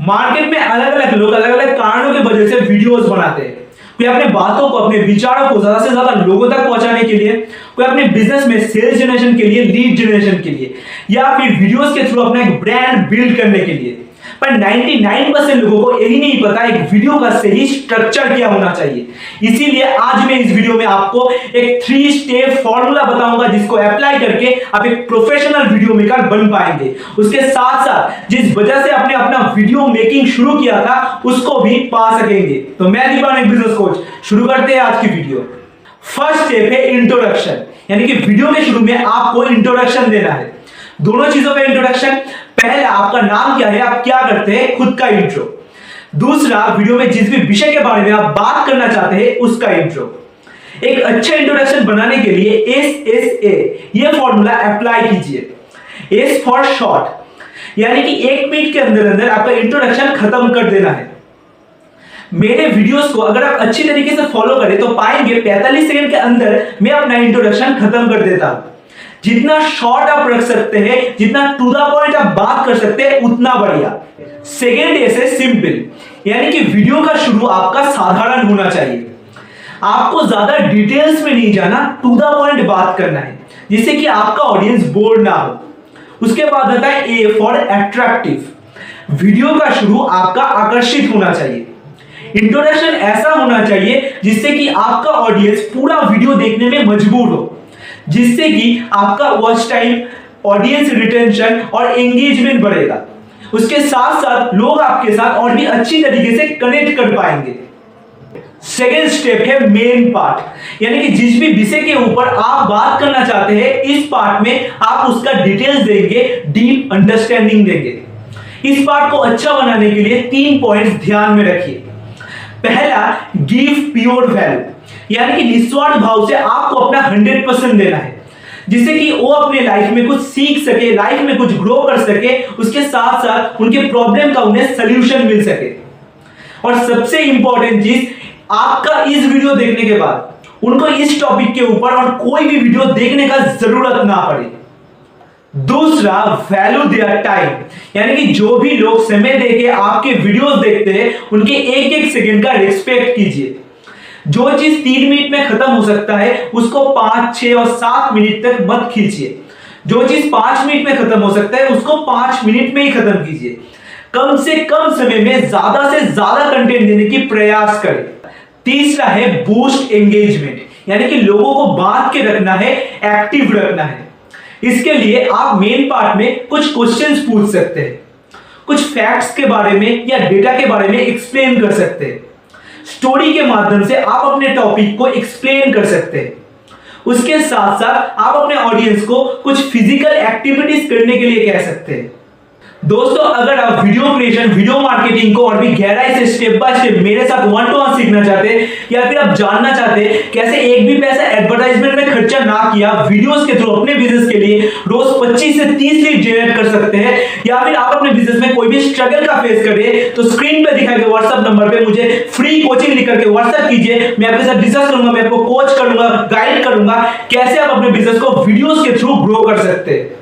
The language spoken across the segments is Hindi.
मार्केट में अलग अलग लोग अलग अलग कारणों की वजह से वीडियोस बनाते हैं। कोई अपने बातों को, अपने विचारों को ज़्यादा से ज़्यादा लोगों तक पहुँचाने के लिए, कोई अपने बिज़नेस में सेल्स जनरेशन के लिए लीड जनरेशन के लिए, या फिर वीडियोस के थ्रू अपना एक ब्रांड बिल्ड करने के लिए। पर 99% लोगों को यही नहीं पता, एक वीडियो का सही स्ट्रक्चर क्या होना चाहिए। इसीलिए आज मैं इस वीडियो में आपको एक थ्री स्टेप फॉर्मूला बताऊँगा, जिसको अप्लाई करके आप एक प्रोफेशनल वीडियो मेकर बन पाएँगे। उसके साथ साथ जिस वजह से आपने अपना वीडियो मेकिंग शुरू किया था, उसको भी पा सकेंगे। तो मैं दीपान एक बिज़नेस कोच शुरू करते हैं आज की वीडियो फ़र्स्ट स्टेप है इंट्रोडक्शन यानी कि वीडियो के शुरू में आपको इंट्रोडक्शन देना है। दोनों चीज़ों का इंट्रोडक्शन पहला आपका नाम क्या है? आप क्या करते हैं? खुद का इंट्रो दूसरा वीडियो में जिस भी विषय के बारे में आप बात करना चाहते हैं, उसका इंट्रो एक अच्छा इंट्रोडक्शन बनाने के लिए एस एस ए यह फॉर्मूला अप्लाई कीजिए. एस फॉर शॉर्ट यानी कि एक मिनट के अंदर अंदर आपका इंट्रोडक्शन खत्म कर देना है. मेरे वीडियोस को अगर आप अच्छी तरीके से फॉलो करें तो पाएँगे 45 सेकंड के अंदर मैं अपना इंट्रोडक्शन खत्म कर देता हूँ. जितना शॉर्ट आप रख सकते हैं, जितना टू द पॉइंट आप बात कर सकते हैं, उतना बढ़िया। सेकेंड ऐसे सिंपल यानी कि वीडियो का शुरू आपका साधारण होना चाहिए। आपको ज़्यादा डिटेल्स में नहीं जाना टू द पॉइंट बात करना है। जिससे कि आपका ऑडियंस बोर ना हो। उसके बाद आता है ए फॉर एट्रैक्टिव वीडियो का शुरू आपका आकर्षित होना चाहिए। इंट्रोडक्शन ऐसा होना चाहिए जिससे कि आपका ऑडियंस पूरा वीडियो देखने में मजबूर हो। जिससे कि आपका वॉच टाइम ऑडियंस रिटेंशन और एंगेजमेंट बढ़ेगा। उसके साथ साथ लोग आपके साथ और भी अच्छी तरीके से कनेक्ट कर पाएँगे। सेकेंड स्टेप है मेन पार्ट यानी कि जिस भी विषय के ऊपर आप बात करना चाहते हैं, इस पार्ट में आप उसका डिटेल्स देंगे डीप अंडरस्टैंडिंग देंगे। इस पार्ट को अच्छा बनाने के लिए तीन पॉइंट्स ध्यान में रखिए। पहला गिव प्योर वैल्यू यानी कि निस्वार्थ भाव से आपको अपना हंड्रेड परसेंट देना है। जिससे कि वो अपने लाइफ में कुछ सीख सके लाइफ में कुछ ग्रो कर सके, उसके साथ साथ उनके प्रॉब्लम का उन्हें सोल्यूशन मिल सके। और सबसे इंपॉर्टेंट चीज़, आपका इस वीडियो देखने के बाद, उनको इस टॉपिक के ऊपर और कोई भी वीडियो देखने का ज़रूरत ना पड़े। दूसरा वैल्यू देयर टाइम यानी कि जो भी लोग समय देके आपके वीडियोस देखते हैं, उनके एक एक सेकंड का रिस्पेक्ट कीजिए। जो चीज़ तीन मिनट में खत्म हो सकता है, उसको पाँच, छह और सात मिनट तक मत खींचिए। जो चीज़ पाँच मिनट में खत्म हो सकता है, उसको पाँच मिनट में ही खत्म कीजिए। कम से कम समय में ज़्यादा से ज़्यादा कंटेंट देने की प्रयास करें। तीसरा है बूस्ट एंगेजमेंट यानी कि लोगों को बाँध के रखना है एक्टिव रखना है। इसके लिए आप मेन पार्ट में कुछ क्वेश्चंस पूछ सकते हैं। कुछ फैक्ट्स के बारे में या डेटा के बारे में एक्सप्लेन कर सकते हैं। स्टोरी के माध्यम से आप अपने टॉपिक को एक्सप्लेन कर सकते हैं। उसके साथ साथ आप अपने ऑडियंस को कुछ फ़िज़िकल एक्टिविटीज़ करने के लिए कह सकते हैं। दोस्तों, अगर आप वीडियो क्रिएशन वीडियो मार्केटिंग को और भी गहराई से स्टेप बाय स्टेप मेरे साथ वन टू वन सीखना चाहते हैं या फिर आप जानना चाहते हैं कैसे एक भी पैसा एडवर्टाइजमेंट में खर्चा ना किया वीडियोस के थ्रू अपने बिज़नेस के लिए रोज 25 से 30 लीड जनरेट कर सकते हैं, या फिर आप अपने बिज़नेस में कोई भी स्ट्रगल का फेस कर रहे हैं तो स्क्रीन पर दिखाए गए व्हाट्सएप नंबर पे मुझे फ्री कोचिंग लिख करके व्हाट्सएप कीजिए, मैं आपके साथ डिस्कस करूँगा, मैं आपको कोच करूँगा गाइड करूँगा, कैसे आप अपने बिज़नेस को वीडियोस के थ्रू ग्रो कर सकते। हैं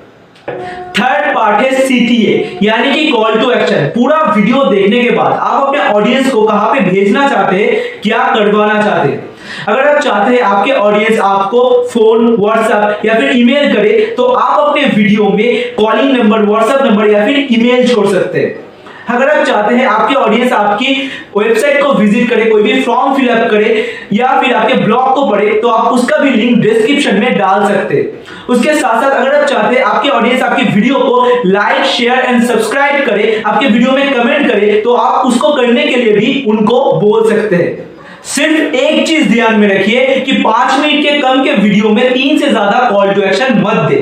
पार्ट है सीटीए यानी कि कॉल टू एक्शन पूरा वीडियो देखने के बाद आप अपने ऑडियंस को कहाँ पे भेजना चाहते हैं, क्या करवाना चाहते हैं। अगर आप चाहते हैं आपके ऑडियंस आपको फ़ोन व्हाट्सएप या फिर ईमेल करे तो आप अपने वीडियो में कॉलिंग नंबर व्हाट्सएप नंबर या फिर ईमेल छोड़ सकते हैं। अगर आप चाहते हैं आपके ऑडियंस आपकी वेबसाइट को विज़िट करे, कोई भी फॉर्म फिलअप करे, या फिर आपके ब्लॉग को पढ़े तो आप उसका भी लिंक डिस्क्रिप्शन में डाल सकते हैं। उसके साथ साथ अगर आप चाहते हैं आपके ऑडियंस आपकी वीडियो को लाइक शेयर एंड सब्सक्राइब करे, आपके वीडियो में कमेंट करे तो आप उसको करने के लिए भी उनको बोल सकते हैं। सिर्फ़ एक चीज़ ध्यान में रखिए कि पाँच मिनट के कम के वीडियो में तीन से ज़्यादा कॉल टू एक्शन मत दे।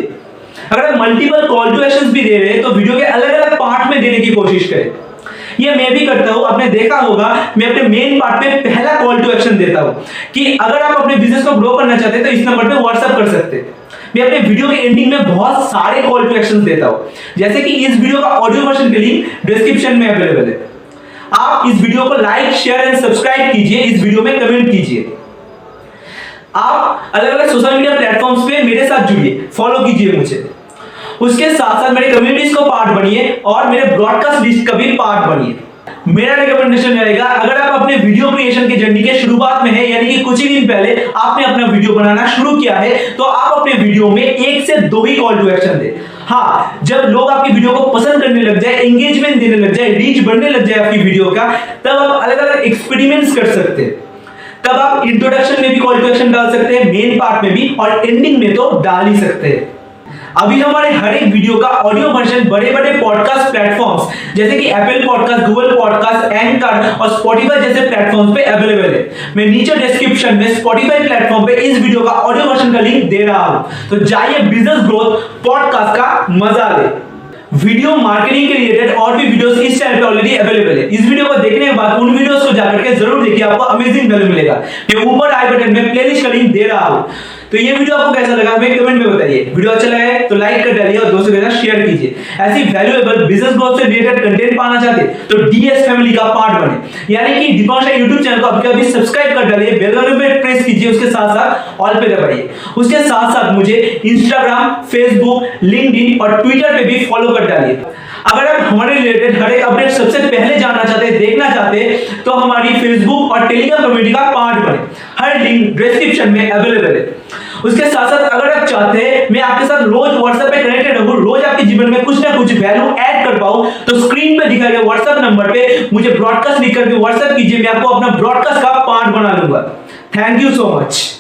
अगर आप मल्टीपल कॉल टू एक्शन भी दे रहे हैं तो वीडियो के अलग अलग पार्ट में देने की कोशिश करें। ये मैं भी करता हूँ। आपने देखा होगा, मैं अपने मेन पार्ट पे पहला कॉल टू एक्शन देता हूँ कि अगर आप अपने बिज़नेस को ग्रो करना चाहते हैं तो इस नंबर पे व्हाट्सएप कर सकते हैं। मैं अपने वीडियो के एंडिंग में बहुत सारे कॉल टू एक्शन देता हूँ। जैसे कि इस वीडियो का ऑडियो वर्जन के लिंक डिस्क्रिप्शन में अवेलेबल है। आप इस वीडियो को लाइक शेयर एंड सब्सक्राइब कीजिए। इस वीडियो में कमेंट कीजिए। आप अलग अलग सोशल मीडिया प्लेटफॉर्म्स पे मेरे साथ जुड़िए। फॉलो कीजिए मुझे। उसके साथ साथ मेरे कम्युनिटीज को पार्ट बनिए और मेरे ब्रॉडकास्ट लिस्ट का भी पार्ट बनिए। मेरा रिकमेंडेशन रहेगा, अगर आप अपने वीडियो क्रिएशन की जर्नी के शुरुआत में है, यानी कि कुछ ही दिन पहले आपने अपना वीडियो बनाना शुरू किया है तो आप अपने वीडियो में एक से दो ही कॉल टू एक्शन दे। हाँ जब लोग आपकी वीडियो को पसंद करने लग जाए एंगेजमेंट देने लग जाए रीच बढ़ने लग जाए आपकी वीडियो का, तब आप अलग अलग एक्सपेरिमेंट्स कर सकते हैं। तब आप इंट्रोडक्शन में भी कॉल टू एक्शन डाल सकते हैं मेन पार्ट में भी, और एंडिंग में तो डाल ही सकते हैं। अभी हमारे हर एक वीडियो का ऑडियो वर्जन बड़े बड़े पॉडकास्ट प्लेटफॉर्म्स जैसे कि Apple podcast Google podcast anchor और स्पॉटिफाई जैसे प्लेटफॉर्म्स पे अवेलेबल है। मैं नीचे डिस्क्रिप्शन में स्पॉटिफाई प्लेटफॉर्म पे इस वीडियो का ऑडियो वर्जन का लिंक दे रहा हूँ। तो जाइए बिज़नेस ग्रोथ पॉडकास्ट का मज़ा ले। वीडियो मार्केटिंग के रिलेटेड और भी वीडियोस इस चैनल पे ऑलरेडी अवेलेबल है। इस वीडियो को देखने के बाद उन वीडियोस को जाकर के ज़रूर देखिए, आपको अमेजिंग वैल्यू मिलेगा। मैं ऊपर आई बटन में प्लेलिस्ट का लिंक दे रहा हूँ। तो ये वीडियो आपको कैसा लगा हमें कमेंट में बताइए। वीडियो अच्छा लगा है तो लाइक कर डालिए और दोस्तों के साथ शेयर कीजिए। ऐसी वैल्यूएबल बिज़नेस ग्रोथ से रिलेटेड कंटेंट पाना चाहते तो डीएस फैमिली का पार्ट बने। यानी कि दीपांशा YouTube चैनल को अभी अभी सब्सक्राइब कर डालिए बेल आइकन पे प्रेस कीजिए, उसके साथ साथ ऑल पे दबाइए। उसके साथ साथ मुझे Instagram, Facebook, LinkedIn और ट्विटर पे भी फॉलो कर डालिए। अगर आप हमारे रिलेटेड हर एक अपडेट सबसे पहले जानना चाहते देखना चाहते तो हमारी फेसबुक और टेलीग्राम कम्युनिटी का पार्ट बने। हर लिंक डिस्क्रिप्शन में अवेलेबल है। उसके साथ साथ अगर आप चाहते हैं, मैं आपके साथ रोज व्हाट्सएप पे कनेक्टेड रहूँ, रोज आपके जीवन में कुछ ना कुछ वैल्यू ऐड कर पाऊँ तो स्क्रीन पे दिखाए गए व्हाट्सएप नंबर पे मुझे ब्रॉडकास्ट लिख करके व्हाट्सएप कीजिए, मैं आपको अपना ब्रॉडकास्ट का पार्ट बना लूँगा थैंक यू सो मच